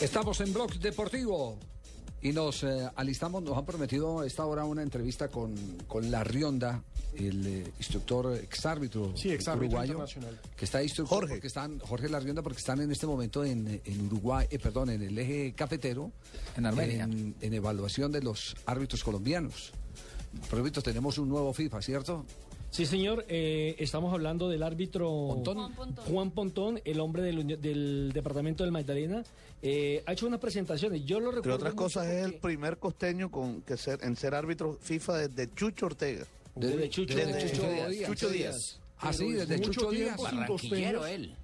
Estamos en Blog Deportivo y nos eh, alistamos, nos han prometido a esta hora una entrevista con, con La Rionda, el eh, instructor exárbitro Sí, exárbitro uruguayo, internacional. que está instructor Jorge. porque están, Jorge La Rionda, porque están en este momento en, en Uruguay, eh, perdón, en el eje cafetero, En Armenia. en, en evaluación de los árbitros colombianos. Propósito, tenemos un nuevo FIFA, ¿cierto? Sí, señor, eh, estamos hablando del árbitro Pontón. Juan Pontón. Juan Pontón, el hombre del, del departamento del Magdalena. Eh, ha hecho unas presentaciones. Yo lo recuerdo. Entre otras cosas, es el primer costeño con que ser, en ser árbitro FIFA desde Chucho Ortega. Desde Chucho, desde desde Chucho Díaz. Díaz. Chucho Díaz. Ah, sí, desde Chucho Díaz. sin Barranquillero él.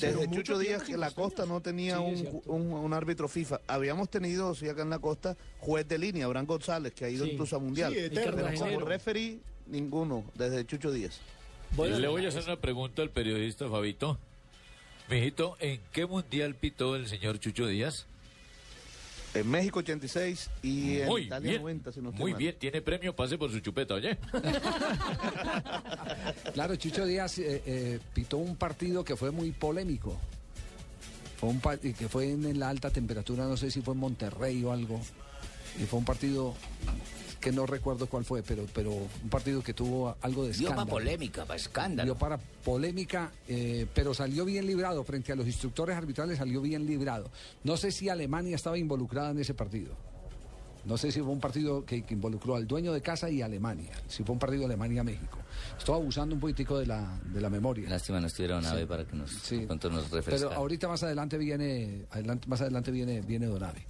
Desde Chucho Díaz que la costa no tenía Sí, un, un- un árbitro FIFA. Habíamos tenido, sí, acá en la costa, juez de línea, Abraham González, que ha ido Sí. incluso a Mundial. Pero como referee, ninguno, desde Chucho Díaz. Bueno, Le voy a hacer una pregunta al periodista Fabito. Mijito, ¿en qué mundial pitó el señor Chucho Díaz? En México 86 y en Muy Italia bien, 90, si no estoy muy mal. bien. Tiene premio pase por su chupeta, oye. Claro, Chucho Díaz eh, eh, pitó un partido que fue muy polémico. Fue un pa- y que fue en, en la alta temperatura, no sé si fue en Monterrey o algo. Y fue un partido que no recuerdo cuál fue, pero, pero un partido que tuvo algo de Dio escándalo. para polémica, para Dio escándalo. para polémica, eh, pero salió bien librado. Frente a los instructores arbitrales salió bien librado. No sé si Alemania estaba involucrada en ese partido. No sé si fue un partido que, que involucró al dueño de casa y Alemania. Si fue un partido Alemania-México. Estoy abusando un poquitico de la, de la memoria. Lástima no estuviera una Sí. para que nos, Sí. nos Pero refrescara. ahorita más adelante viene, adelante, más adelante viene, viene Donave.